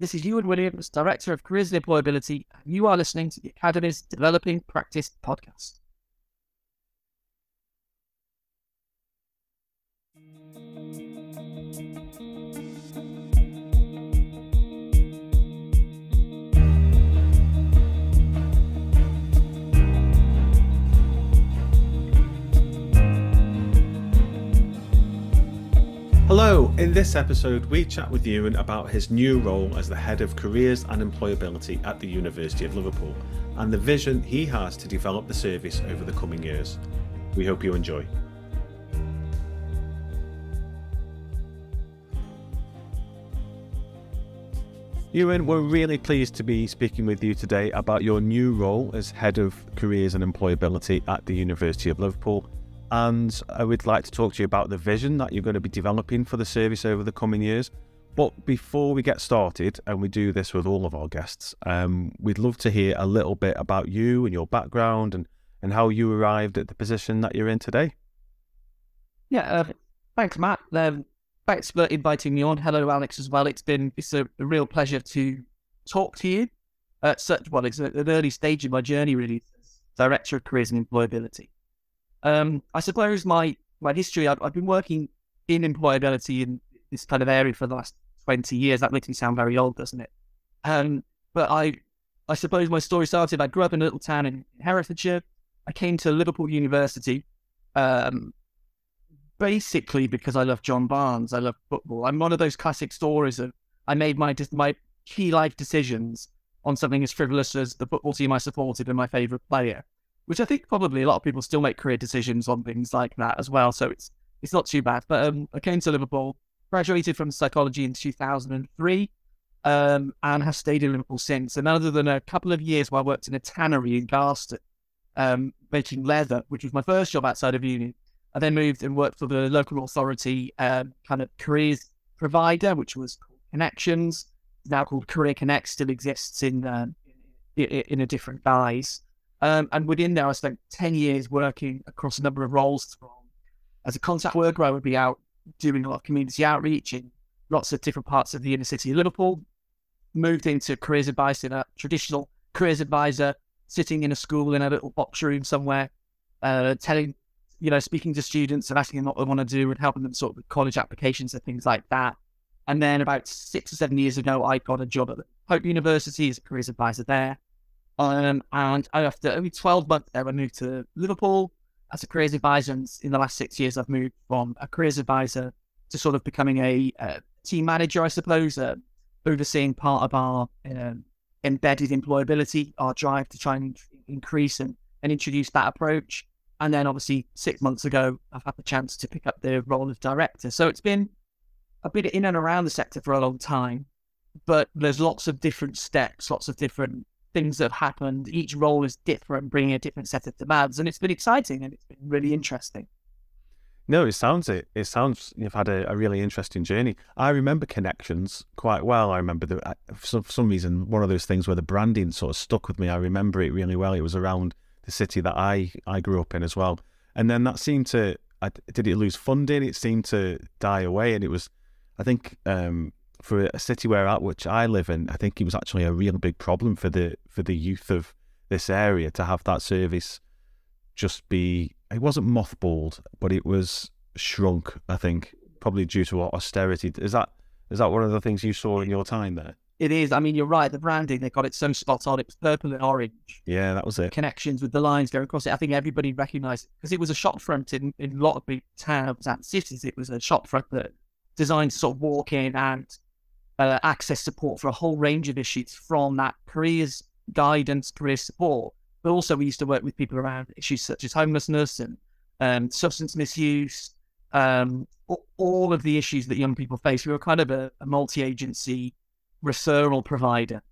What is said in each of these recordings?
This is Iwan Williams, Director of Careers and Employability, and you are listening to the Academy's Developing Practice podcast. Hello, in this episode, we chat with Iwan about his new role as the Head of Careers and Employability at the University of Liverpool and the vision he has to develop the service over the coming years. We hope you enjoy. Iwan, we're really pleased to be speaking with you today about your new role as Head of Careers and Employability at the University of Liverpool and I would like to talk to you about the vision that you're going to be developing for the service over the coming years. But before we get started, and we do this with all of our guests, um, we'd love to hear a little bit about you and your background and, and how you arrived at the position that you're in today. Yeah, uh, thanks, Matt. Um, thanks for inviting me on. Hello, Alex, as well. It's been it's a, real pleasure to talk to you at such well, it's an early stage in my journey, really, Director of Careers and Employability. Um, I suppose my my history, I've, I've, been working in employability in this kind of area for the last 20 years. That makes me sound very old, doesn't it? Um, but I I suppose my story started, I grew up in a little town in Herefordshire. I came to Liverpool University um, basically because I love John Barnes. I love football. I'm one of those classic stories of I made my my key life decisions on something as frivolous as the football team I supported and my favourite player which I think probably a lot of people still make career decisions on things like that as well. So it's it's not too bad. But um, I came to Liverpool, graduated from psychology in 2003, um, and have stayed in Liverpool since. And other than a couple of years where I worked in a tannery in Garston, um, making leather, which was my first job outside of uni, I then moved and worked for the local authority um, kind of careers provider, which was Connections, now called Career Connect, still exists in uh, in, in a different guise. Um, and within there, I spent 10 years working across a number of roles. From, as a contact worker, I would be out doing a lot of community outreach in lots of different parts of the inner city of Liverpool. Moved into careers advice in a traditional careers advisor, sitting in a school in a little box room somewhere, uh, telling, you know, speaking to students and asking them what they want to do and helping them sort of with college applications and things like that. And then about six or seven years ago, I got a job at Hope University as a careers advisor there. Um, and after only 12 months there, I moved to Liverpool as a careers advisor. And in the last six years, I've moved from a careers advisor to sort of becoming a, a team manager, I suppose, uh, overseeing part of our uh, embedded employability, our drive to try and increase and, and introduce that approach. And then obviously six months ago, I've had the chance to pick up the role of director. So it's been a bit in and around the sector for a long time, but there's lots of different steps, lots of different things that have happened. Each role is different, bringing a different set of demands, and it's been exciting and it's been really interesting. No, it sounds it. It sounds you've had a, a really interesting journey. I remember connections quite well. I remember uh, for some reason one of those things where the branding sort of stuck with me. I remember it really well. It was around the city that I I grew up in as well, and then that seemed to. I, did it lose funding? It seemed to die away, and it was. I think um, for a city where at which I live in, I think it was actually a real big problem for the for the youth of this area to have that service just be. It wasn't mothballed, but it was shrunk. I think probably due to austerity. Is that is that one of the things you saw in your time there? It is. I mean, you're right. The branding, they got it so spot on. It was purple and orange. Yeah, that was it. Connections with the lines going across it. I think everybody recognised it because it was a shop front in, in a lot of big towns and cities. It was a shop front that designed to sort of walk in and uh, access support for a whole range of issues from that careers guidance, career support. But also, we used to work with people around issues such as homelessness and um, substance misuse, um, all of the issues that young people face. We were kind of a, a multi agency referral provider.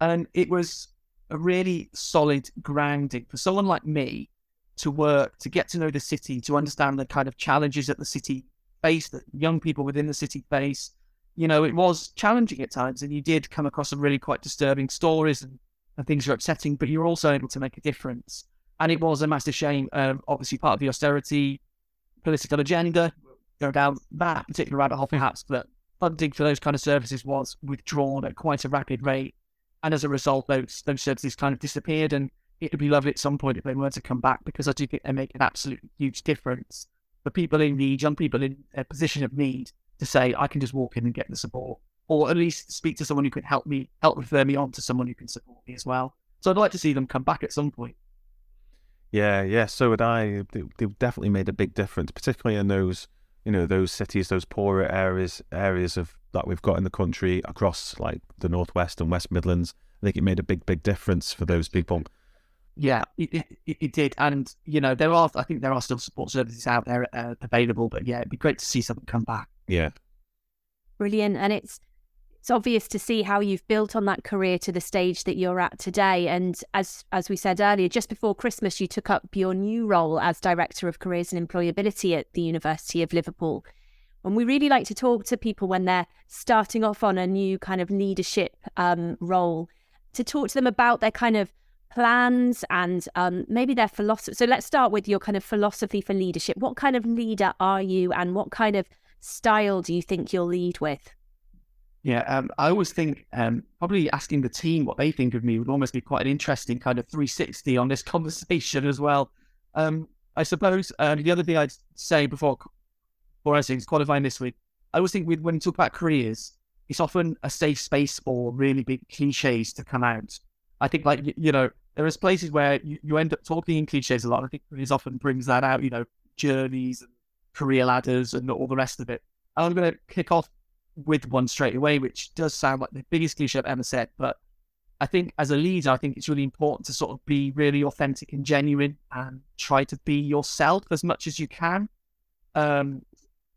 And it was a really solid grounding for someone like me to work, to get to know the city, to understand the kind of challenges that the city face, that young people within the city face, you know, it was challenging at times, and you did come across some really quite disturbing stories and, and things are upsetting, but you were also able to make a difference. And it was a massive shame, um, obviously, part of the austerity political agenda, go down that particular rabbit hole perhaps, but funding for those kind of services was withdrawn at quite a rapid rate. And as a result, those those services kind of disappeared. And it would be lovely at some point if they were to come back because I do think they make an absolutely huge difference for people in need, young people in a position of need, to say, I can just walk in and get the support, or at least speak to someone who can help me, help refer me on to someone who can support me as well. So I'd like to see them come back at some point. Yeah, yeah. So would I. They, they've definitely made a big difference, particularly in those, you know, those cities, those poorer areas, areas of that we've got in the country across like the northwest and West Midlands. I think it made a big, big difference for those people. Yeah, it, it, it did, and you know there are. I think there are still support services out there uh, available, but yeah, it'd be great to see something come back. Yeah, brilliant, and it's it's obvious to see how you've built on that career to the stage that you're at today. And as as we said earlier, just before Christmas, you took up your new role as Director of Careers and Employability at the University of Liverpool. And we really like to talk to people when they're starting off on a new kind of leadership um, role to talk to them about their kind of plans and um, maybe their philosophy. So let's start with your kind of philosophy for leadership. What kind of leader are you, and what kind of style do you think you'll lead with? Yeah, um, I always think um, probably asking the team what they think of me would almost be quite an interesting kind of 360 on this conversation as well. Um, I suppose um, the other thing I'd say before before I say qualifying this week, I always think when you talk about careers, it's often a safe space for really big cliches to come out. I think like you know there is places where you, you end up talking in cliches a lot. I think careers often brings that out. You know, journeys and career ladders and all the rest of it. And I'm going to kick off with one straight away, which does sound like the biggest cliche I've ever said. But I think as a leader, I think it's really important to sort of be really authentic and genuine and try to be yourself as much as you can. Um,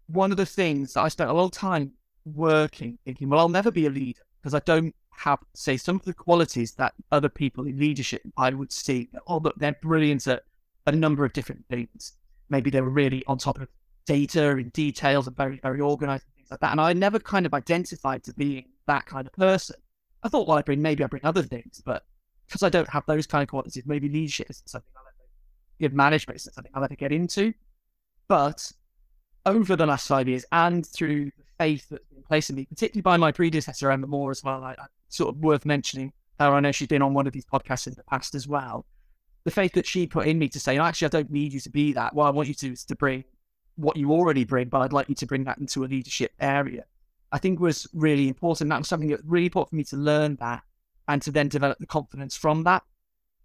one of the things that I spent a long time working, thinking, well, I'll never be a leader because I don't have, say, some of the qualities that other people in leadership I would see. Oh, look, they're brilliant at a number of different things. Maybe they were really on top of data and details and very, very organized and things like that. And I never kind of identified to being that kind of person. I thought, well, I bring maybe I bring other things, but because I don't have those kind of qualities, maybe leadership isn't something I'll ever give management isn't something I'll ever get into. But over the last five years and through the faith that's been placed in me, particularly by my predecessor Emma Moore as well, I, I sort of worth mentioning how I know she's been on one of these podcasts in the past as well. The faith that she put in me to say, actually, I don't need you to be that. What I want you to is to bring what you already bring, but I'd like you to bring that into a leadership area. I think was really important. That was something that was really important for me to learn that and to then develop the confidence from that.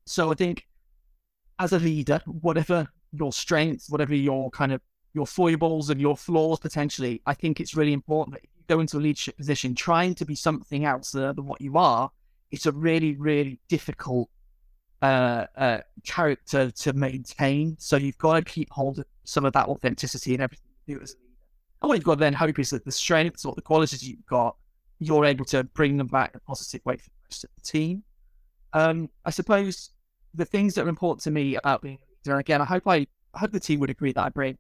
So I think as a leader, whatever your strengths, whatever your kind of your foibles and your flaws potentially, I think it's really important that you go into a leadership position trying to be something else than what you are, it's a really, really difficult uh, uh, character to maintain. So you've got to keep hold of some of that authenticity and everything you do as a leader. And what you've got to then hope is that the strengths or the qualities you've got, you're able to bring them back in a positive way for the rest of the team. Um, I suppose the things that are important to me about being a leader, and again, I hope I, I hope the team would agree that I bring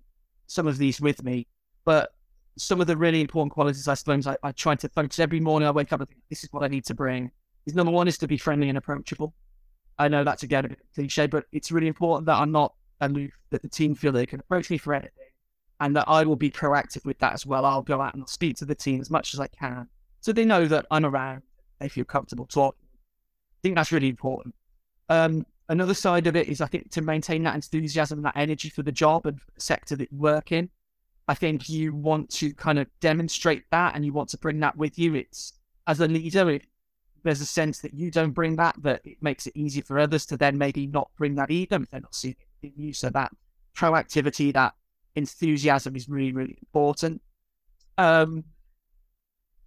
some of these with me, but some of the really important qualities I suppose I, I try to focus every morning I wake up and think, this is what I need to bring. Is number one is to be friendly and approachable. I know that's again a bit cliche, but it's really important that I'm not aloof, that the team feel they can approach me for anything, and that I will be proactive with that as well. I'll go out and I'll speak to the team as much as I can, so they know that I'm around. They feel comfortable talking. I think that's really important. Um, another side of it is I think to maintain that enthusiasm, that energy for the job and the sector that you work in. I think you want to kind of demonstrate that and you want to bring that with you. It's as a leader, if there's a sense that you don't bring that, that it makes it easy for others to then maybe not bring that either if they're not seeing it you. So that proactivity, that enthusiasm is really, really important. Um,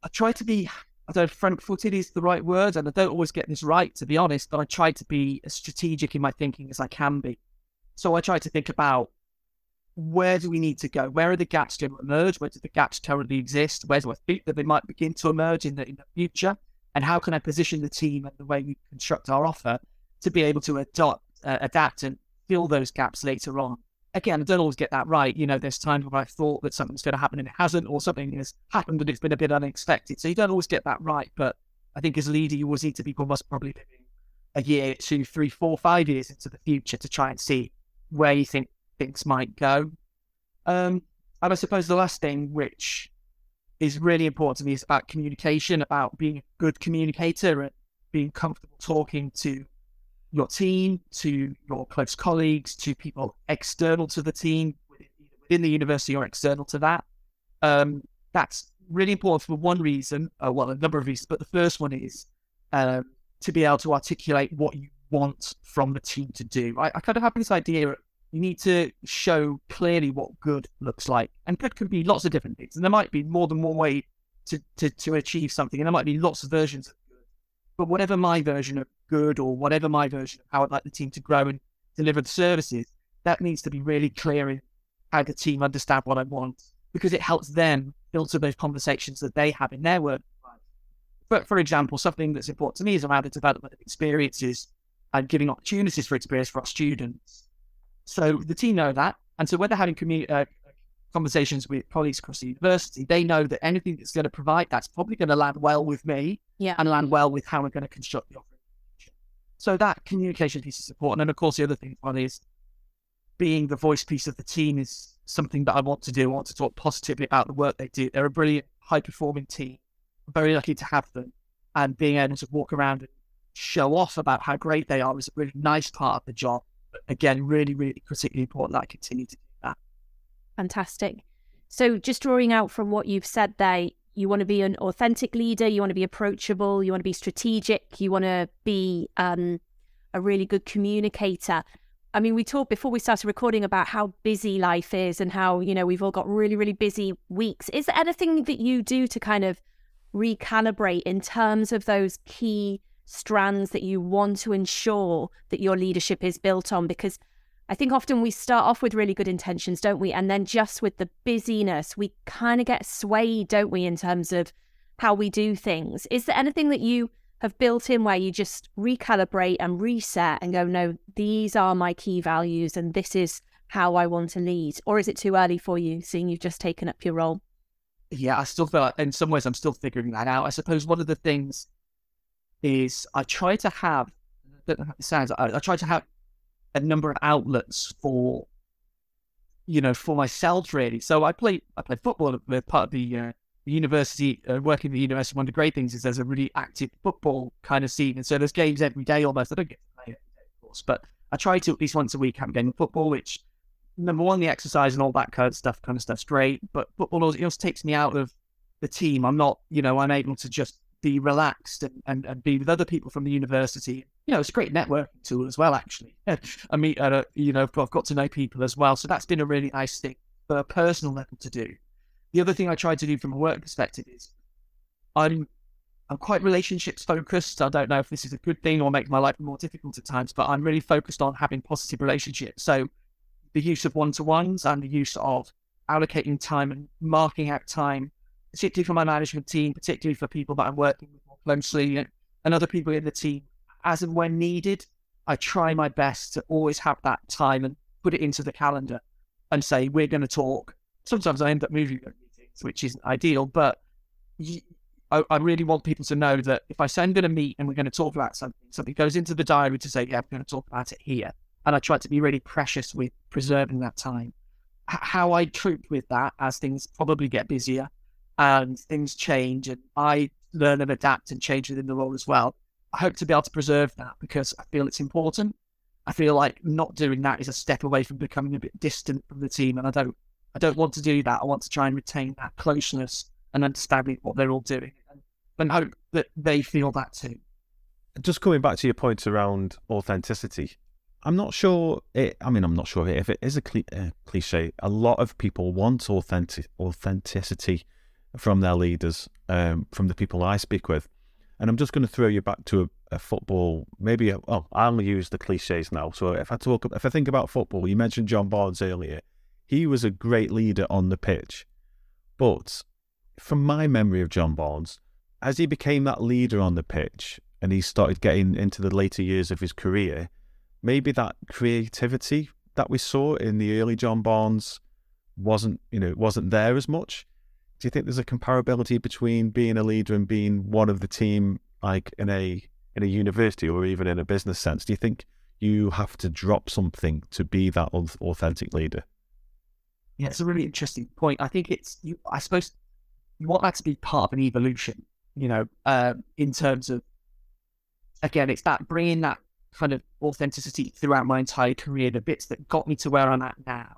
I try to be, I don't know, front footed is the right word, and I don't always get this right, to be honest, but I try to be as strategic in my thinking as I can be. So I try to think about where do we need to go? Where are the gaps going to emerge? Where do the gaps currently exist? Where do I think that they might begin to emerge in the, in the future? and how can I position the team and the way we construct our offer to be able to adopt, uh, adapt and fill those gaps later on. Again, I don't always get that right. You know, there's times where I thought that something's going to happen and it hasn't, or something has happened and it's been a bit unexpected. So you don't always get that right. But I think as a leader, you always need to be almost probably a year, two, three, four, five years into the future to try and see where you think things might go. Um, and I suppose the last thing, which is really important to me. is about communication, about being a good communicator and being comfortable talking to your team, to your close colleagues, to people external to the team within the university or external to that. Um, that's really important for one reason, uh, well, a number of reasons, but the first one is um, to be able to articulate what you want from the team to do. I, I kind of have this idea you need to show clearly what good looks like. And good can be lots of different things. And there might be more than one way to, to, to achieve something. And there might be lots of versions of. But whatever my version of good or whatever my version of how I'd like the team to grow and deliver the services, that needs to be really clear in how the team understand what I want because it helps them filter those conversations that they have in their work. But for example, something that's important to me is around the development of experiences and giving opportunities for experience for our students. So the team know that. And so when they're having commu- uh, conversations with colleagues across the university, they know that anything that's going to provide that's probably going to land well with me yeah. and land well with how we're going to construct the offering. So that communication piece is important. And of course, the other thing one is being the voice piece of the team is something that I want to do. I want to talk positively about the work they do. They're a brilliant, high performing team. I'm very lucky to have them. And being able to walk around and show off about how great they are is a really nice part of the job. But again, really, really critically important that I continue to do. Fantastic. So, just drawing out from what you've said there, you want to be an authentic leader, you want to be approachable, you want to be strategic, you want to be um, a really good communicator. I mean, we talked before we started recording about how busy life is and how, you know, we've all got really, really busy weeks. Is there anything that you do to kind of recalibrate in terms of those key strands that you want to ensure that your leadership is built on? Because I think often we start off with really good intentions, don't we? And then just with the busyness, we kind of get swayed, don't we, in terms of how we do things. Is there anything that you have built in where you just recalibrate and reset and go, no, these are my key values and this is how I want to lead? Or is it too early for you, seeing you've just taken up your role? Yeah, I still feel like in some ways I'm still figuring that out. I suppose one of the things is I try to have, it sounds, I, I try to have a number of outlets for, you know, for myself really. So I play, I play football as part of the uh, the university, uh, working at the university, one of the great things is there's a really active football kind of scene. And so there's games every day almost. I don't get to play every day, of course, but I try to at least once a week have a game of football, which number one, the exercise and all that kind of stuff, kind of stuff's great. But football also, also takes me out of the team. I'm not, you know, I'm able to just be relaxed and, and, and be with other people from the university. You know, it's a great networking tool as well, actually. I mean, uh, you know, I've got to know people as well. So that's been a really nice thing for a personal level to do. The other thing I try to do from a work perspective is I'm I'm quite relationships focused. I don't know if this is a good thing or makes my life more difficult at times, but I'm really focused on having positive relationships. So the use of one to ones and the use of allocating time and marking out time, particularly for my management team, particularly for people that I'm working with more closely and, other people in the team, as and when needed. I try my best to always have that time and put it into the calendar and say, we're going to talk. Sometimes I end up moving meetings, which isn't ideal. But I, I, really want people to know that if I say I'm going to meet and we're going to talk about something, something goes into the diary to say, yeah, we're going to talk about it here. And I try to be really precious with preserving that time. H- how I cope with that as things probably get busier and things change and I learn and adapt and change within the role as well. I hope to be able to preserve that because I feel it's important. I feel like not doing that is a step away from becoming a bit distant from the team, and I don't I don't want to do that. I want to try and retain that closeness and understanding what they're all doing and, hope that they feel that too. Just coming back to your point around authenticity, I'm not sure. It, I mean, I'm not sure if it is a cliche. A lot of people want authentic authenticity from their leaders, um, from the people I speak with. And I'm just going to throw you back to a, a football. Maybe a, oh, I'll use the cliches now. So if I talk, if I think about football, you mentioned John Barnes earlier. He was a great leader on the pitch. But from my memory of John Barnes, as he became that leader on the pitch and he started getting into the later years of his career, maybe that creativity that we saw in the early John Barnes wasn't, you know, wasn't there as much. Do you think there's a comparability between being a leader and being one of the team, like in a in a university or even in a business sense? Do you think you have to drop something to be that authentic leader? Yeah, it's a really interesting point. I think it's you. I suppose you want that to be part of an evolution, you know, uh, in terms of, again, it's that bringing that kind of authenticity throughout my entire career, the bits that got me to where I'm at now.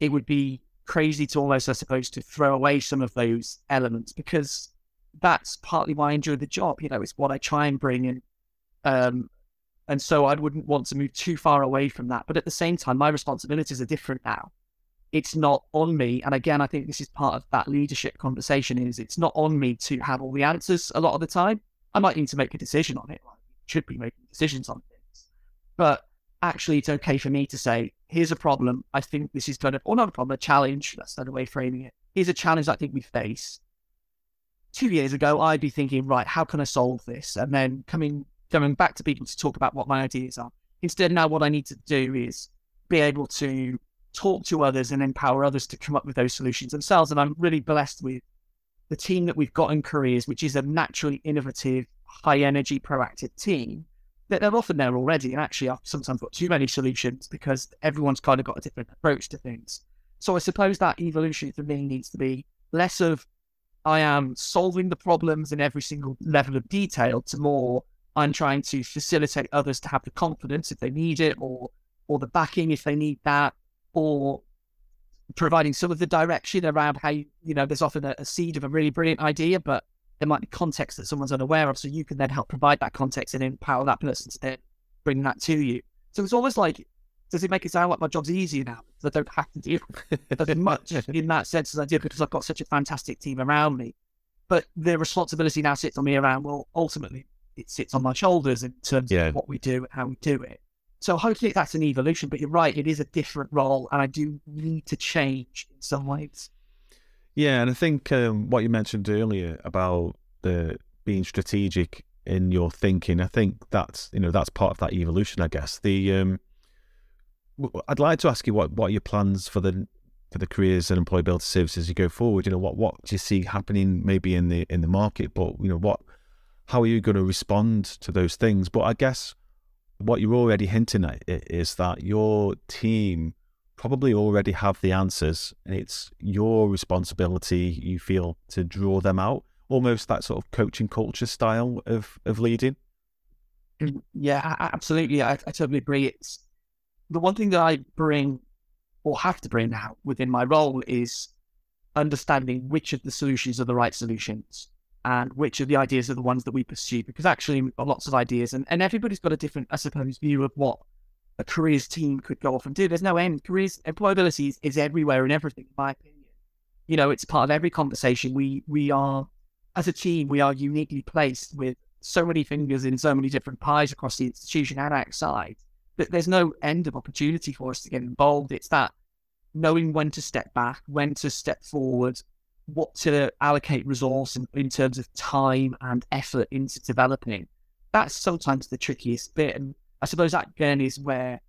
It would be crazy to almost, I suppose, to throw away some of those elements because that's partly why I enjoy the job. You know, it's what I try and bring in. Um, and so I wouldn't want to move too far away from that. But at the same time, my responsibilities are different now. It's not on me. And again, I think this is part of that leadership conversation is it's not on me to have all the answers a lot of the time. I might need to make a decision on it. I should be making decisions on things. But actually, it's okay for me to say, here's a problem. I think this is kind of, or not a problem, a challenge. That's another way of framing it. Here's a challenge I think we face. Two years ago, I'd be thinking, right, how can I solve this? And then coming coming back to people to talk about what my ideas are. Instead, now what I need to do is be able to talk to others and empower others to come up with those solutions themselves. And I'm really blessed with the team that we've got in careers, which is a naturally innovative, high energy, proactive team. They're often there already. And actually, I've sometimes got too many solutions because everyone's kind of got a different approach to things. So I suppose that evolution for me needs to be less of I am solving the problems in every single level of detail to more I'm trying to facilitate others to have the confidence if they need it, or or the backing if they need that, or providing some of the direction around how you, you know, there's often a, a seed of a really brilliant idea, but there might be context that someone's unaware of. So you can then help provide that context and empower that person to then bring that to you. So it's almost like, does it make it sound like my job's easier now? I don't have to with as much in that sense as I did because I've got such a fantastic team around me. But the responsibility now sits on me around, well, ultimately, it sits on my shoulders in terms yeah. of what we do and how we do it. So hopefully that's an evolution, but you're right, it is a different role, and I do need to change in some ways. Yeah, and I think um, what you mentioned earlier about the being strategic in your thinking, I think that's you know that's part of that evolution, I guess. The um, I'd like to ask you what what are your plans for the for the careers and employability services as you go forward. You know, what what do you see happening maybe in the in the market, but you know what how are you going to respond to those things? But I guess what you're already hinting at is that your team probably already have the answers. And it's your responsibility you feel to draw them out. Almost that sort of coaching culture style of of leading. Mm, yeah absolutely. I, I totally agree. It's the one thing that i bring or have to bring now within my role is understanding which of the solutions are the right solutions and which of the ideas are the ones that we pursue because actually lots of ideas and, and everybody's got a different i suppose view of what a careers team could go off and do there's no end careers employability is, is everywhere and everything in my opinion you know it's part of every conversation we we are as a team we are uniquely placed with so many fingers in so many different pies across the institution and outside that there's no end of opportunity for us to get involved it's that knowing when to step back when to step forward what to allocate resource in, in terms of time and effort into developing. That's sometimes the trickiest bit. And I suppose that again is where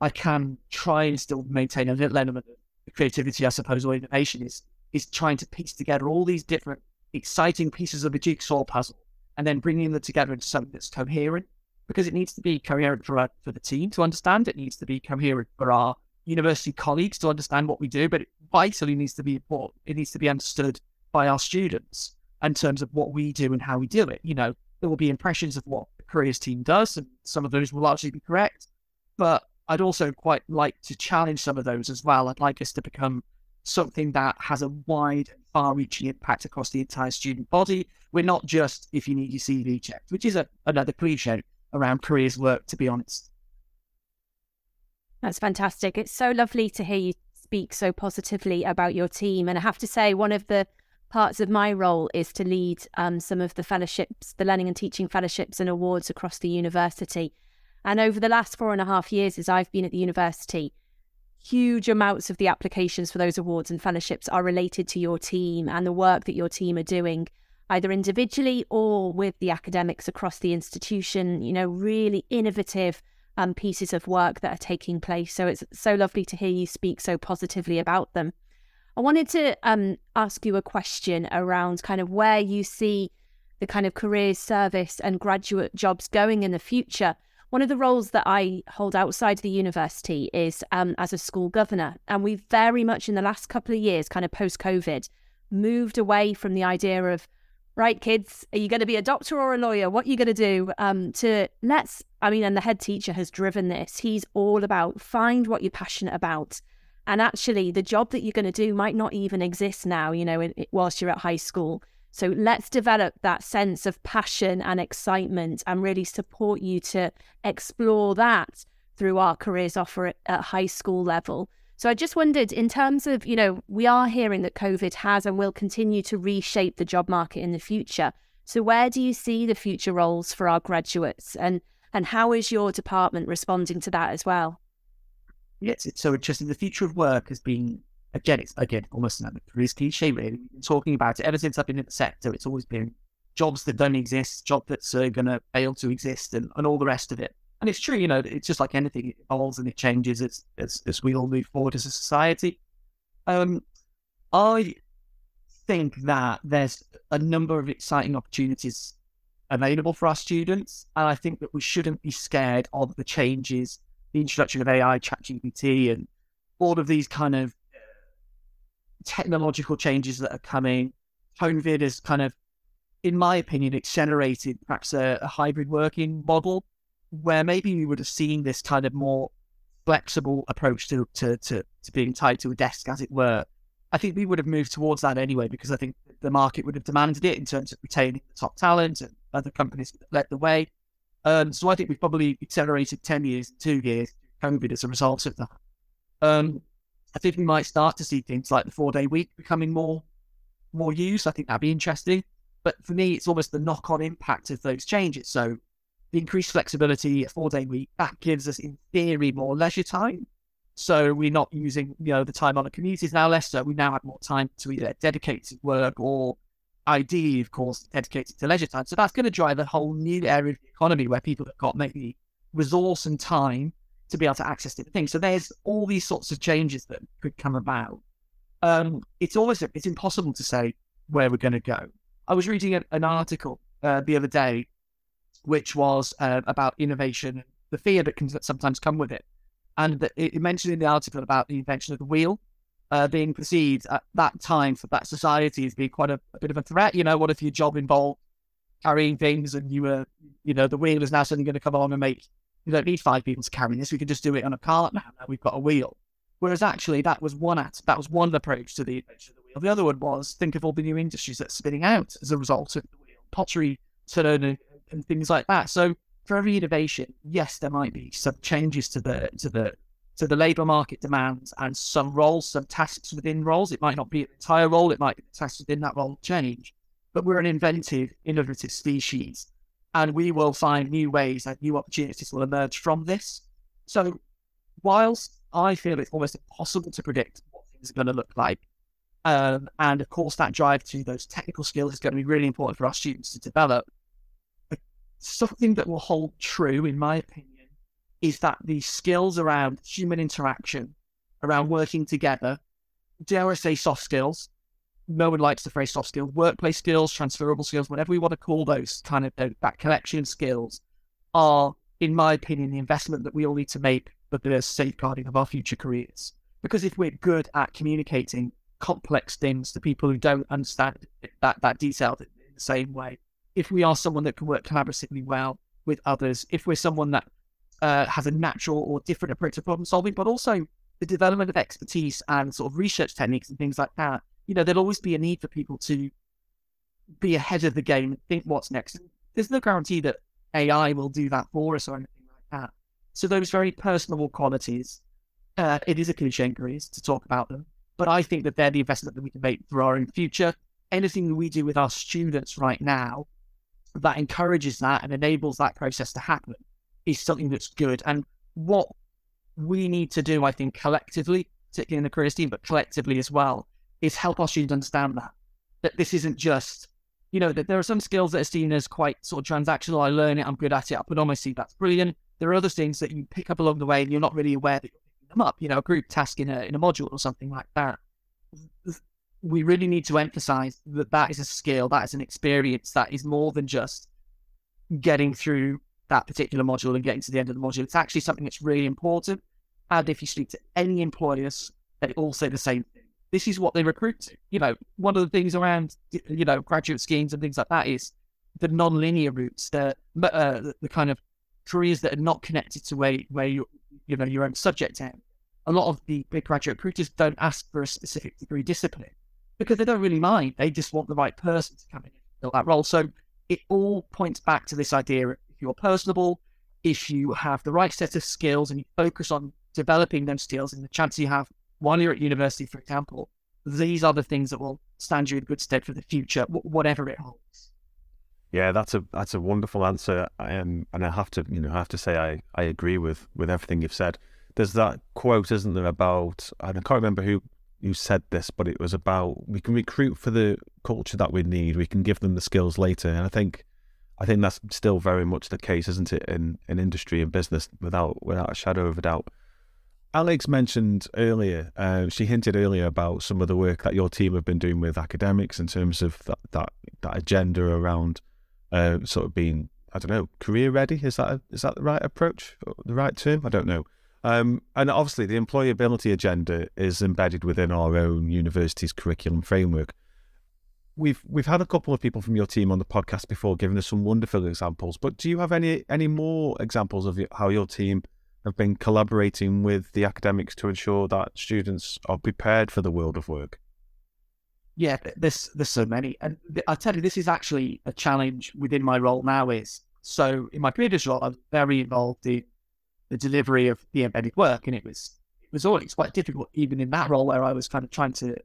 I can try and still maintain a little element of creativity, I suppose, or innovation is is trying to piece together all these different exciting pieces of a jigsaw puzzle and then bringing them together into something that's coherent because it needs to be coherent for, our, for the team to understand. It needs to be coherent for our university colleagues to understand what we do, but it vitally needs to be important. It needs to be understood by our students in terms of what we do and how we do it. You know, there will be impressions of what careers team does, and some of those will largely be correct. But I'd also quite like to challenge some of those as well. I'd like us to become something that has a wide far reaching impact across the entire student body. We're not just if you need your CV checked, which is a, another cliche around careers work, to be honest. That's fantastic. It's so lovely to hear you speak so positively about your team. And I have to say, one of the parts of my role is to lead um, some of the fellowships, the learning and teaching fellowships and awards across the university. And over the last four and a half years, as I've been at the university, huge amounts of the applications for those awards and fellowships are related to your team and the work that your team are doing, either individually or with the academics across the institution. You know, really innovative um, pieces of work that are taking place. So it's so lovely to hear you speak so positively about them. I wanted to um, ask you a question around kind of where you see the kind of careers service and graduate jobs going in the future. One of the roles that I hold outside the university is um, as a school governor. And we've very much in the last couple of years, kind of post COVID, moved away from the idea of right kids are you going to be a doctor or a lawyer what are you going to do um to let's i mean and the head teacher has driven this he's all about find what you're passionate about and actually the job that you're going to do might not even exist now you know whilst you're at high school so let's develop that sense of passion and excitement and really support you to explore that through our careers offer at high school level so I just wondered, in terms of, you know, we are hearing that COVID has and will continue to reshape the job market in the future. So where do you see the future roles for our graduates, and and how is your department responding to that as well? Yes, it's so interesting. The future of work has been again, it's again almost another career cliche. Really, we've been talking about it ever since I've been in the sector. It's always been jobs that don't exist, jobs that are going to fail to exist, and, and all the rest of it. And it's true, you know, it's just like anything, it evolves and it changes as, as, as we all move forward as a society. Um, I think that there's a number of exciting opportunities available for our students. And I think that we shouldn't be scared of the changes, the introduction of AI, ChatGPT, and all of these kind of technological changes that are coming. COVID has kind of, in my opinion, accelerated perhaps a, a hybrid working model where maybe we would have seen this kind of more flexible approach to, to, to, to being tied to a desk, as it were. I think we would have moved towards that anyway, because I think the market would have demanded it in terms of retaining the top talent and other companies that led the way. Um, so I think we've probably accelerated 10 years, two years, COVID as a result of that. Um, I think we might start to see things like the four day week becoming more more used. I think that'd be interesting. But for me, it's almost the knock on impact of those changes. So the increased flexibility, a four day week, that gives us, in theory, more leisure time. So we're not using, you know, the time on a commute is now less. So we now have more time to either dedicate to work or ideally, of course, dedicated to leisure time. So that's going to drive a whole new area of the economy where people have got maybe resource and time to be able to access different things. So there's all these sorts of changes that could come about. Um, it's always it's impossible to say where we're going to go. I was reading an, an article uh, the other day which was uh, about innovation, the fear that can sometimes come with it. And it mentioned in the article about the invention of the wheel uh, being perceived at that time for that society as being quite a, a, bit of a threat. You know, what if your job involved carrying things and you were, you know, the wheel is now suddenly going to come along and make, you don't need five people to carry this. We can just do it on a cart now. We've got a wheel. Whereas actually that was one at, that was one approach to the invention of the wheel. The other one was think of all the new industries that's spinning out as a result of the wheel. Pottery turning and things like that. So for every innovation, yes, there might be some changes to the to the to the labour market demands and some roles, some tasks within roles. It might not be an entire role, it might be tasks within that role change. But we're an inventive, innovative species. And we will find new ways and new opportunities will emerge from this. So whilst I feel it's almost impossible to predict what things are going to look like, um, and of course that drive to those technical skills is going to be really important for our students to develop something that will hold true, in my opinion, is that the skills around human interaction, around working together, dare I say soft skills, no one likes the phrase soft skills, workplace skills, transferable skills, whatever we want to call those kind of uh, that collection skills are, in my opinion, the investment that we all need to make for the safeguarding of our future careers. Because if we're good at communicating complex things to people who don't understand that, that detail in the same way, if we are someone that can work collaboratively well with others, if we're someone that uh, has a natural or different approach to problem solving, but also the development of expertise and sort of research techniques and things like that, you know, there'll always be a need for people to be ahead of the game think what's next. There's no guarantee that AI will do that for us or anything like that. So those very personable qualities, uh, it is a cliche to talk about them, but I think that they're the investment that we can make for our own future. Anything we do with our students right now that encourages that and enables that process to happen is something that's good. And what we need to do, I think, collectively, particularly in the careers team, but collectively as well, is help our students understand that that this isn't just, you know, that there are some skills that are seen as quite sort of transactional. I learn it, I'm good at it, I put on my seat, that's brilliant. There are other things that you pick up along the way and you're not really aware that you're picking them up. You know, a group task in a in a module or something like that we really need to emphasize that that is a skill, that is an experience, that is more than just getting through that particular module and getting to the end of the module. It's actually something that's really important. And if you speak to any employers, they all say the same thing. this is what they recruit. You know, one of the things around you know graduate schemes and things like that is the non-linear routes, the uh, the, the kind of careers that are not connected to where where you you know your own subject area. A lot of the big graduate recruiters don't ask for a specific degree discipline because they don't really mind. They just want the right person to come in and fill that role. So it all points back to this idea: if you're personable, if you have the right set of skills, and you focus on developing those skills, and the chance you have while you're at university, for example, these are the things that will stand you in good stead for the future, whatever it holds. Yeah, that's a that's a wonderful answer, um, and I have to you know I have to say I, I agree with with everything you've said. There's that quote, isn't there, about I can't remember who who said this, but it was about we can recruit for the culture that we need. We can give them the skills later, and I think I think that's still very much the case, isn't it, in in industry and business, without without a shadow of a doubt. Alex mentioned earlier, uh, she hinted earlier about some of the work that your team have been doing with academics in terms of that that, that agenda around uh, sort of being, I don't know, career ready. Is that a, is that the right approach, the right term? I don't know. Um, and obviously, the employability agenda is embedded within our own university's curriculum framework. We've we've had a couple of people from your team on the podcast before, giving us some wonderful examples. But do you have any any more examples of how your team have been collaborating with the academics to ensure that students are prepared for the world of work? Yeah, there's there's so many, and I tell you, this is actually a challenge within my role now. Is so in my previous role, I was very involved in the delivery of the embedded work, and it was it was always quite difficult, even in that role where I was kind of trying to,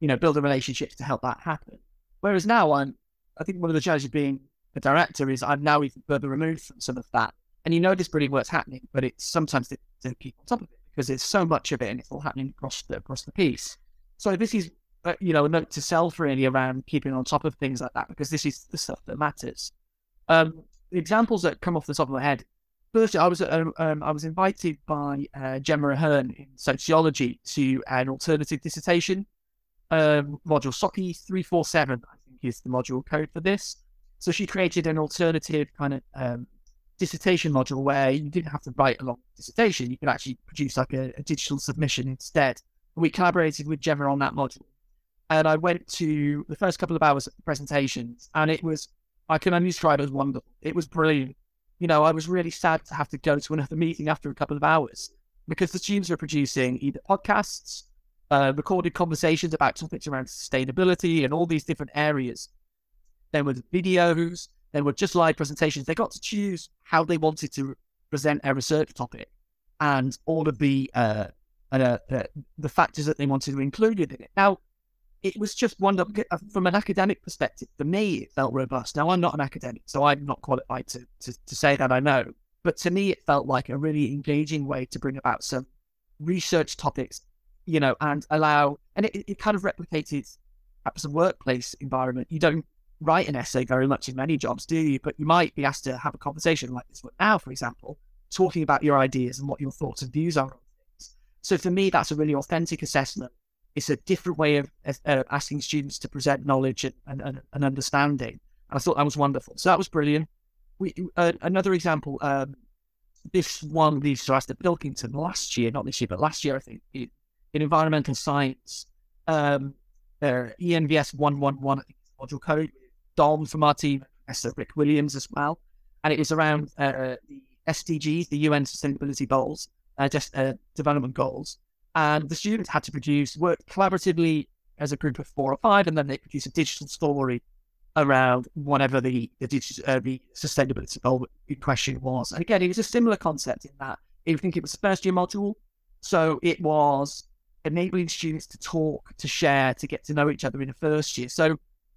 you know, build a relationship to help that happen. Whereas now, I'm I think one of the challenges being a director is I'm now even further removed from some of that and you know this brilliant work's happening, but it's sometimes to, to keep on top of it because there's so much of it and it's all happening across the across the piece. So this is uh, you know a note to self really around keeping on top of things like that because this is the stuff that matters. Um, the examples that come off the top of my head. First, I was um, um, I was invited by uh, Gemma Ahern in sociology to an alternative dissertation um, module. Socky three four seven, I think, is the module code for this. So she created an alternative kind of um, dissertation module where you didn't have to write a long dissertation. You could actually produce like a, a digital submission instead. We collaborated with Gemma on that module. And I went to the first couple of hours of presentations, and it was, I can only describe it as wonderful. It was brilliant. You know, I was really sad to have to go to another meeting after a couple of hours because the students were producing either podcasts, uh, recorded conversations about topics around sustainability and all these different areas. There were videos, they were just live presentations. They got to choose how they wanted to present a research topic and all of the uh, uh, the factors that they wanted to include in it. Now, it was just one uh, from an academic perspective. For me, it felt robust. Now, I'm not an academic, so I'm not qualified to, to, to say that I know. But to me, it felt like a really engaging way to bring about some research topics, you know, and allow, and it, it kind of replicated perhaps a workplace environment. You don't write an essay very much in many jobs, do you? But you might be asked to have a conversation like this one now, for example, talking about your ideas and what your thoughts and views are on things. So for me, that's a really authentic assessment. It's a different way of asking students to present knowledge and, and, and, understanding. And I thought that was wonderful. So that was brilliant. We, uh, another example, um, this one leads to us at Pilkington last year, not this year, but last year, I think, in, in environmental science, um, uh, ENVS 111, I think module code, Dom from our team, Professor Rick Williams as well. And it was around uh, the SDGs, the UN Sustainability Goals, uh, just uh, development goals. And the students had to produce, work collaboratively as a group of four or five, and then they produce a digital story around whatever the the, digital, uh, the sustainability goal question was. And again, it was a similar concept in that I think it was the first year module. So it was enabling students to talk, to share, to get to know each other in the first year. So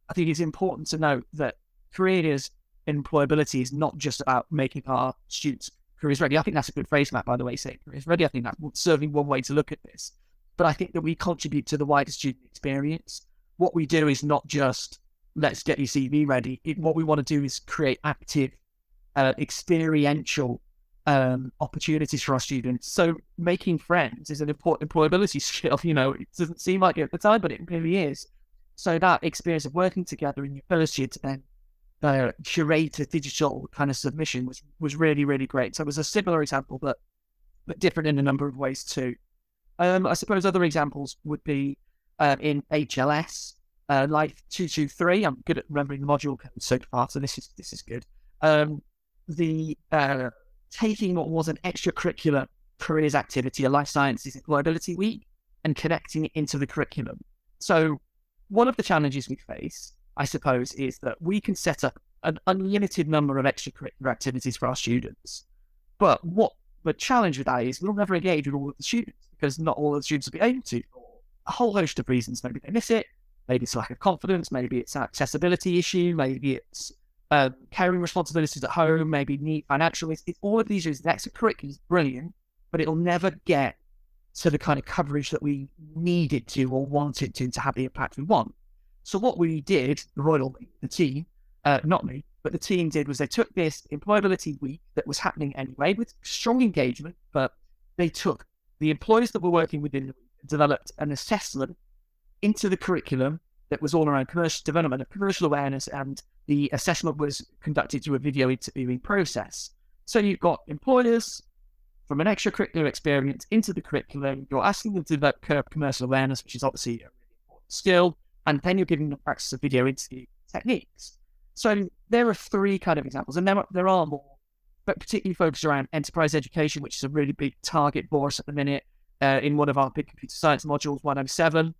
I think it's important to note that careers employability is not just about making our students careers ready. I think that's a good phrase, Matt, by the way, saying careers ready. I think that's certainly one way to look at this. But I think that we contribute to the wider student experience. What we do is not just let's get your CV ready. It, what we want to do is create active, uh, experiential um, opportunities for our students. So making friends is an important employability skill. You know, it doesn't seem like it at the time, but it really is. So that experience of working together in your first year to then uh, curate a digital kind of submission was was really really great. So it was a similar example, but but different in a number of ways too. Um, I suppose other examples would be uh, in HLS, uh, Life 223. I'm good at remembering the module so far, so this is this is good. Um, the uh, taking what was an extracurricular careers activity, a life sciences employability week, and connecting it into the curriculum. So, one of the challenges we face, I suppose, is that we can set up an unlimited number of extracurricular activities for our students. But what the challenge with that is we'll never engage with all of the students because not all of the students will be able to a whole host of reasons. Maybe they miss it, maybe it's lack of confidence, maybe it's an accessibility issue, maybe it's um, carrying responsibilities at home, maybe need financial. It's, all of these reasons. Extracurricular is brilliant, but it'll never get to the kind of coverage that we needed to or wanted to to have the impact we want. So what we did, the Royal, the team, uh, not me, but the team did was they took this employability week that was happening anyway with strong engagement, but they took the employers that were working within the developed an assessment into the curriculum that was all around commercial development and commercial awareness, and the assessment was conducted through a video interviewing process. So you've got employers from an extracurricular experience into the curriculum. You're asking them to develop commercial awareness, which is obviously a really important skill, and then you're giving them practice of video interview techniques. So there are three kind of examples, and there, there are more, but particularly focused around enterprise education, which is a really big target for us at the minute. Uh, in one of our big computer science modules, 107,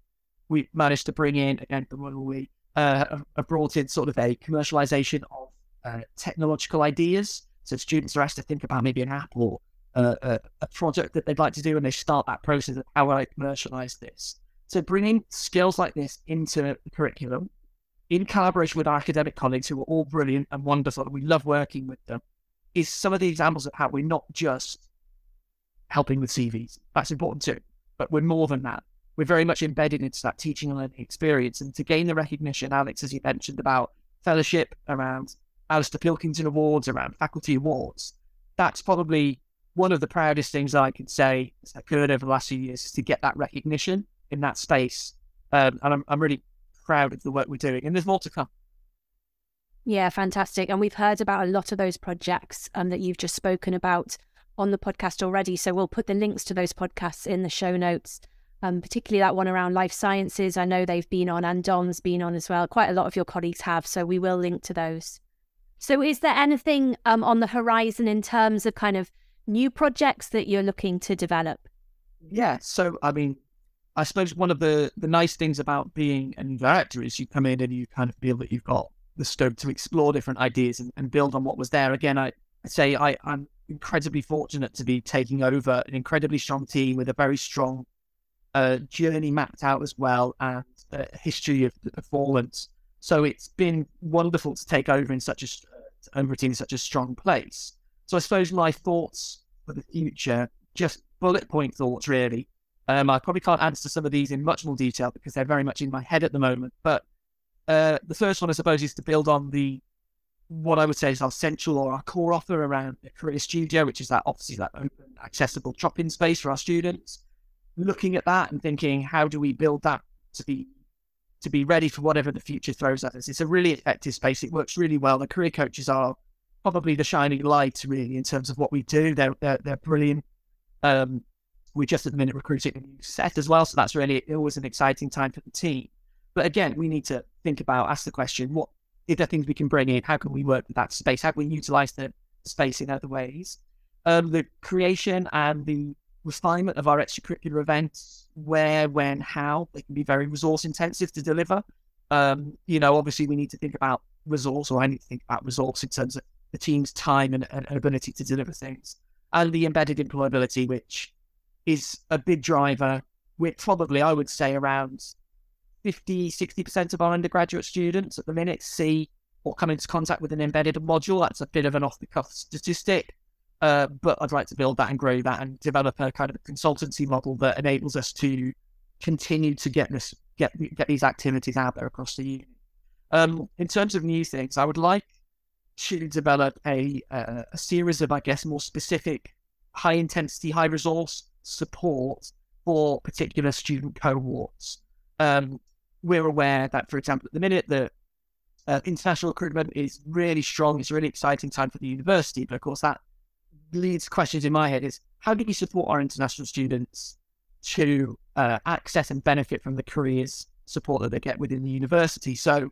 we managed to bring in, again, the one we uh, brought in sort of a commercialization of uh, technological ideas. So students are asked to think about maybe an app or a, a, project that they'd like to do, and they start that process of how will I commercialize this. So bringing skills like this into the curriculum in collaboration with our academic colleagues who are all brilliant and wonderful, and we love working with them, is some of the examples of how we're not just helping with CVs. That's important too, but we're more than that. We're very much embedded into that teaching and learning experience. And to gain the recognition, Alex, as you mentioned about fellowship, around Alastair Pilkington Awards, around faculty awards, that's probably one of the proudest things I can say has occurred over the last few years is to get that recognition in that space. Um, and I'm, I'm really proud of the work we're doing, and there's more to come. Yeah, fantastic. And we've heard about a lot of those projects um, that you've just spoken about on the podcast already. So we'll put the links to those podcasts in the show notes, um, particularly that one around life sciences. I know they've been on, and Don's been on as well. Quite a lot of your colleagues have. So we will link to those. So is there anything um, on the horizon in terms of kind of new projects that you're looking to develop? Yeah. So, I mean, I suppose one of the, the nice things about being an director is you come in and you kind of feel that you've got the scope to explore different ideas and, and build on what was there. Again, I, I say I, I'm incredibly fortunate to be taking over an incredibly strong team with a very strong uh, journey mapped out as well and a history of performance. So it's been wonderful to take over in such a over in such a strong place. So I suppose my thoughts for the future, just bullet point thoughts really. Um, I probably can't answer some of these in much more detail because they're very much in my head at the moment. But uh, the first one, I suppose, is to build on the what I would say is our central or our core offer around the Career Studio, which is that obviously that open, accessible drop-in space for our students. Looking at that and thinking, how do we build that to be to be ready for whatever the future throws at us? It's a really effective space. It works really well. The career coaches are probably the shining light really in terms of what we do. They're they're, they're brilliant. Um, we're just at the minute recruiting a new set as well, so that's really always an exciting time for the team. But again, we need to think about, ask the question: what are there things we can bring in? How can we work with that space? How can we utilize the space in other ways? Um, the creation and the refinement of our extracurricular events, where, when, how, they can be very resource intensive to deliver. Um, you know, obviously we need to think about resource, or I need to think about resource in terms of the team's time and, and ability to deliver things, and the embedded employability, which is a big driver. We're probably, I would say, around 50, 60% of our undergraduate students at the minute see or come into contact with an embedded module. That's a bit of an off the cuff statistic. Uh, but I'd like to build that and grow that and develop a kind of consultancy model that enables us to continue to get this get get these activities out there across the union. Um, in terms of new things, I would like to develop a, uh, a series of, I guess, more specific, high intensity, high resource support for particular student cohorts. Um, we're aware that, for example, at the minute, the uh, international recruitment is really strong. It's a really exciting time for the university, but of course, that leads questions in my head: is how do we support our international students to uh, access and benefit from the careers support that they get within the university. So,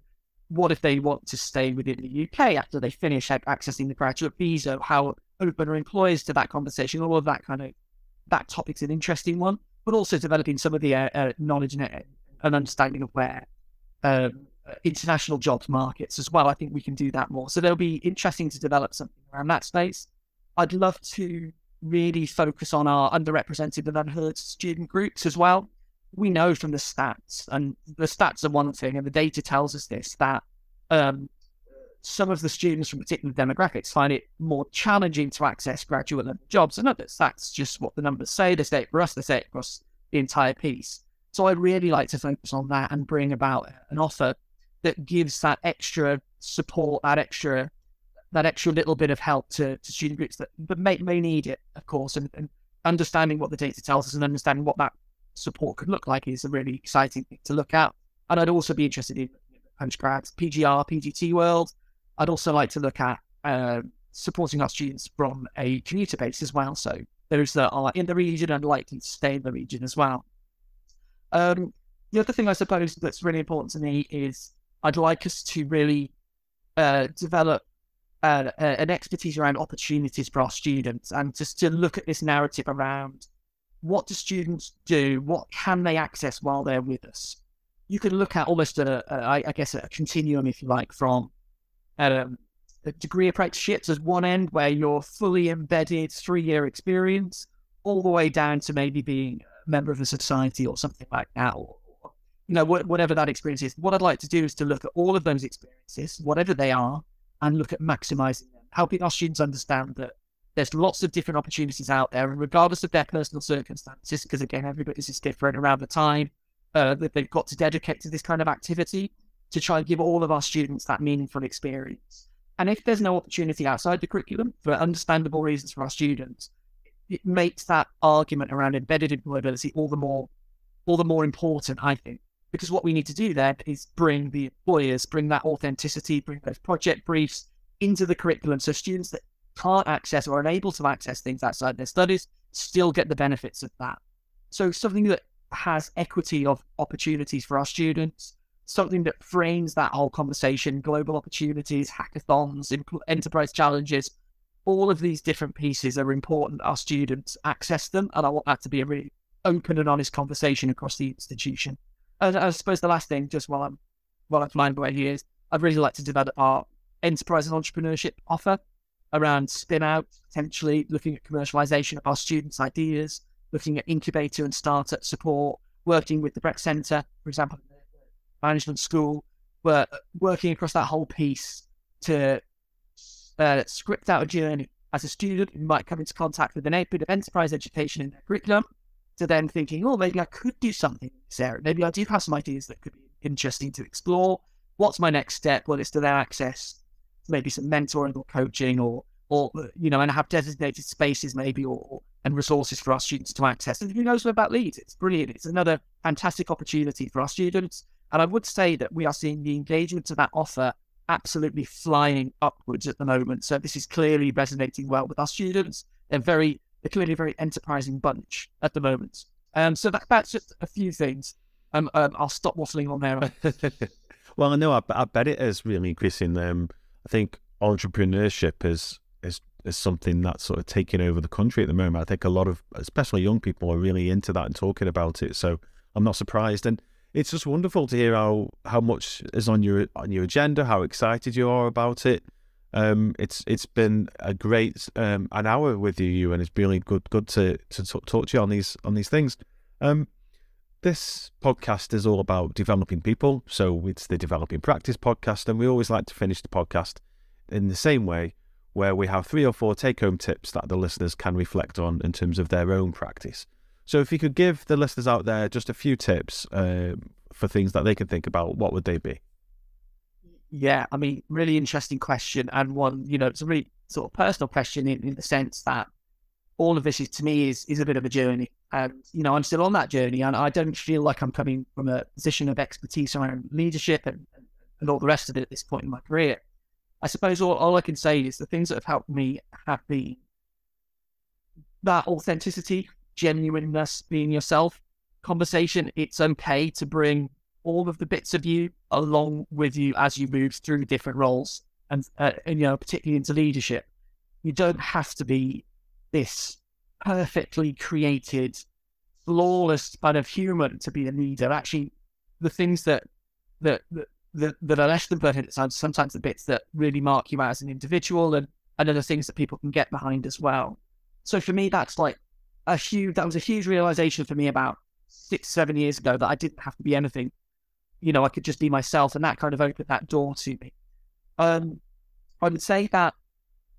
what if they want to stay within the UK after they finish accessing the graduate visa? How open are employers to that conversation? All of that kind of that topic's an interesting one, but also developing some of the uh, uh, knowledge and, and, understanding of where um, international jobs markets as well. I think we can do that more. So it'll be interesting to develop something around that space. I'd love to really focus on our underrepresented and unheard student groups as well. We know from the stats, and the stats are one thing, and the data tells us this that um, some of the students from particular demographics find it more challenging to access graduate level jobs and others. That's just what the numbers say. They say it for us, they say it across the entire piece. So I'd really like to focus on that and bring about an offer that gives that extra support, that extra that extra little bit of help to, to student groups that, that may, may need it, of course, and, and understanding what the data tells us and understanding what that support could look like is a really exciting thing to look at. And I'd also be interested in postgrads, PGR, PGT world. I'd also like to look at uh, supporting our students from a commuter base as well. So those that are in the region and likely to stay in the region as well. Um, the other thing I suppose that's really important to me is I'd like us to really uh, develop uh, an expertise around opportunities for our students and just to look at this narrative around what do students do, what can they access while they're with us. You could look at almost a, a I guess, a continuum, if you like, from um, the degree apprenticeships as one end where you're fully embedded three year experience, all the way down to maybe being a member of a society or something like that, or you know, whatever that experience is. What I'd like to do is to look at all of those experiences, whatever they are, and look at maximizing them, helping our students understand that there's lots of different opportunities out there, and regardless of their personal circumstances, because again, everybody's is different around the time uh, that they've got to dedicate to this kind of activity, to try and give all of our students that meaningful experience. And if there's no opportunity outside the curriculum for understandable reasons for our students, it makes that argument around embedded employability all the more all the more important, I think. Because what we need to do there is bring the employers, bring that authenticity, bring those project briefs into the curriculum so students that can't access or unable to access things outside their studies still get the benefits of that. So something that has equity of opportunities for our students, something that frames that whole conversation, global opportunities, hackathons, enterprise challenges, all of these different pieces are important our students access them. And I want that to be a really open and honest conversation across the institution. And I suppose the last thing, just while I'm while I'm flying away here, is I'd really like to develop our enterprise and entrepreneurship offer around spin out, potentially looking at commercialization of our students' ideas, looking at incubator and startup support, working with the Brett Centre, for example, management school, were working across that whole piece to uh, script out a journey. As a student who might come into contact with an bit of enterprise education in their curriculum to then thinking, oh, maybe I could do something in this area. Maybe I do have some ideas that could be interesting to explore. What's my next step? Well, it's to then access maybe some mentoring or coaching or, or you know, and have designated spaces maybe or and resources for our students to access. And who knows where that leads? It's brilliant. It's another fantastic opportunity for our students. And I would say that we are seeing the engagement of that offer absolutely flying upwards at the moment. So this is clearly resonating well with our students. They're very they're clearly a very enterprising bunch at the moment. Um, so that, that's just a few things. Um, um, I'll stop waffling on there. well, I know I, I, bet it is really increasing. Um, I think entrepreneurship is is is something that's sort of taking over the country at the moment. I think a lot of, especially young people, are really into that and talking about it. So I'm not surprised, and it's just wonderful to hear how how much is on your on your agenda, how excited you are about it. Um, it's it's been a great um, an hour with you, and it's really good good to to talk to you on these on these things. Um, this podcast is all about developing people, so it's the Developing Practice podcast, and we always like to finish the podcast in the same way, where we have three or four take home tips that the listeners can reflect on in terms of their own practice. So, if you could give the listeners out there just a few tips uh, for things that they can think about, what would they be? Yeah, I mean, really interesting question, and one you know, it's a really sort of personal question in, in the sense that all of this is to me is is a bit of a journey, and you know, I'm still on that journey, and I don't feel like I'm coming from a position of expertise around leadership and, and all the rest of it at this point in my career. I suppose all, all I can say is the things that have helped me have been that authenticity genuineness, being yourself conversation. It's okay to bring all of the bits of you along with you as you move through different roles and, uh, and you know, particularly into leadership. You don't have to be this perfectly created, flawless kind of human to be a leader. Actually, the things that that that, that, are less than perfect sometimes, sometimes the bits that really mark you out as an individual and, and other things that people can get behind as well. So for me, that's like a huge that was a huge realization for me about six, seven years ago that I didn't have to be anything. You know, I could just be myself, and that kind of opened that door to me. Um, I would say that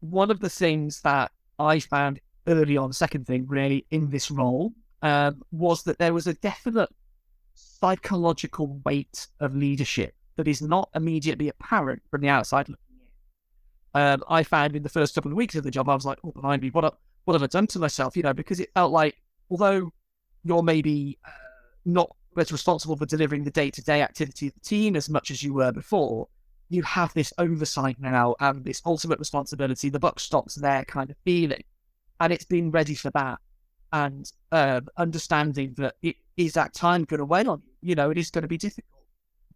one of the things that I found early on, second thing really in this role, um, was that there was a definite psychological weight of leadership that is not immediately apparent from the outside looking in. Um, I found in the first couple of weeks of the job, I was like, oh, behind me, what, have, what have I done to myself? You know, because it felt like, although you're maybe uh, not as responsible for delivering the day to day activity of the team as much as you were before, you have this oversight now and this ultimate responsibility, the buck stops there kind of feeling. And it's being ready for that and um, understanding that it is that time going to weigh on you. You know, it is going to be difficult.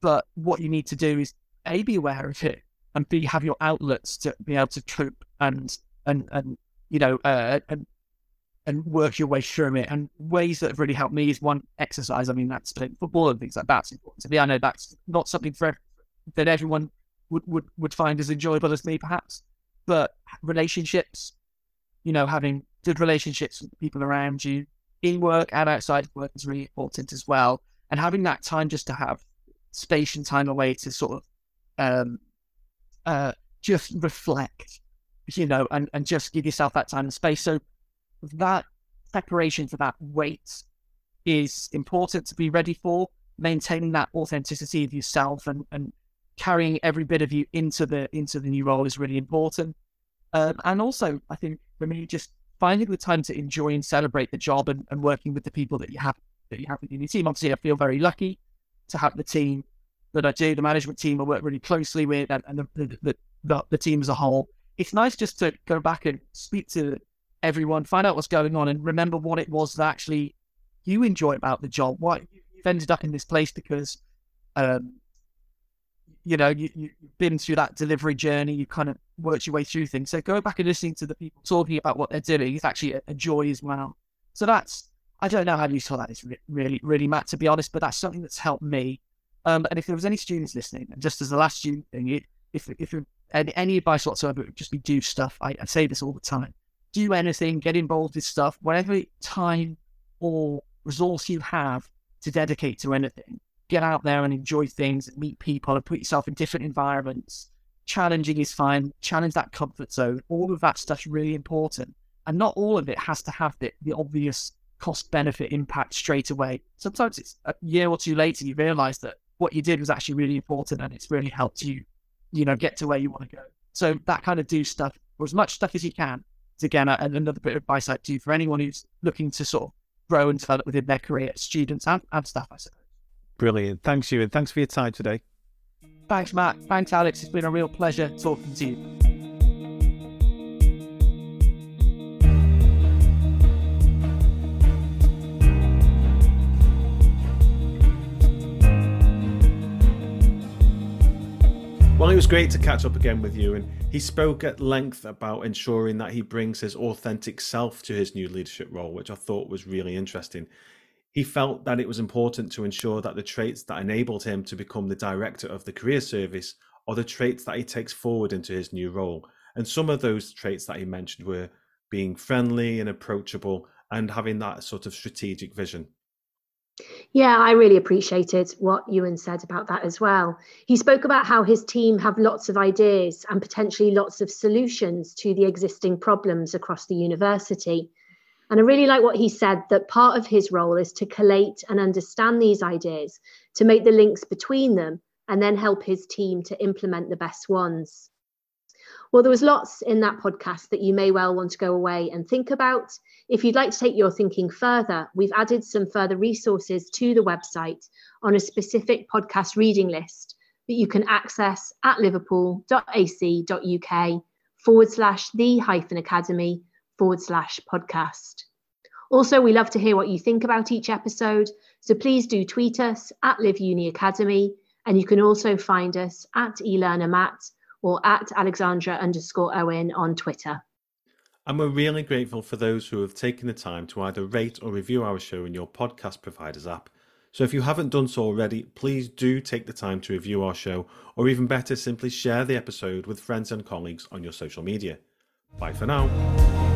But what you need to do is A, be aware of it and B, have your outlets to be able to cope and, and, and, you know, uh, and and work your way through it. And ways that have really helped me is one exercise. I mean, that's playing football and things like that's important to me. I know that's not something for that everyone would, would, would find as enjoyable as me, perhaps. But relationships, you know, having good relationships with people around you in work and outside work is really important as well. And having that time just to have space and time away to sort of um, uh, just reflect, you know, and, and just give yourself that time and space. So that preparation for that weight is important to be ready for. Maintaining that authenticity of yourself and, and carrying every bit of you into the into the new role is really important. Um, and also, I think for me, just finding the time to enjoy and celebrate the job and, and working with the people that you have that you have within your team. Obviously, I feel very lucky to have the team that I do, the management team I work really closely with, and, and the, the, the, the team as a whole. It's nice just to go back and speak to everyone, find out what's going on, and remember what it was that actually you enjoy about the job. Why you've ended up in this place because, um, you know, you, you've been through that delivery journey. You kind of worked your way through things. So going back and listening to the people talking about what they're doing is actually a, a joy as well. So that's I don't know how useful that is really, really, Matt, to be honest, but that's something that's helped me. Um, and if there was any students listening, and just as the last student thing, if if any, any advice whatsoever, just be do stuff. I, I say this all the time do anything, get involved with stuff, whatever time or resource you have to dedicate to anything. Get out there and enjoy things and meet people and put yourself in different environments. Challenging is fine. Challenge that comfort zone. All of that stuff's really important. And not all of it has to have the, the obvious cost benefit impact straight away. Sometimes it's a year or two later you realize that what you did was actually really important and it's really helped you, you know, get to where you want to go. So that kind of do stuff or as much stuff as you can again, another bit of advice I'd do for anyone who's looking to sort of grow and develop within their career, students and, and staff, I suppose. Brilliant. Thanks, you, and thanks for your time today. Thanks, Matt. Thanks, Alex. It's been a real pleasure talking to you. Well, it was great to catch up again with you, and he spoke at length about ensuring that he brings his authentic self to his new leadership role, which I thought was really interesting. He felt that it was important to ensure that the traits that enabled him to become the director of the career service are the traits that he takes forward into his new role. And some of those traits that he mentioned were being friendly and approachable and having that sort of strategic vision. Yeah, I really appreciated what Iwan said about that as well. He spoke about how his team have lots of ideas and potentially lots of solutions to the existing problems across the university. And I really like what he said that part of his role is to collate and understand these ideas, to make the links between them, and then help his team to implement the best ones. Well, there was lots in that podcast that you may well want to go away and think about. If you'd like to take your thinking further, we've added some further resources to the website on a specific podcast reading list that you can access at liverpool.ac.uk forward slash the hyphen academy forward slash podcast. Also, we love to hear what you think about each episode, so please do tweet us at Live Uni Academy, and you can also find us at eLearnerMatt or at Alexandra underscore Owen on Twitter. And we're really grateful for those who have taken the time to either rate or review our show in your podcast provider's app. So if you haven't done so already, please do take the time to review our show, or even better, simply share the episode with friends and colleagues on your social media. Bye for now.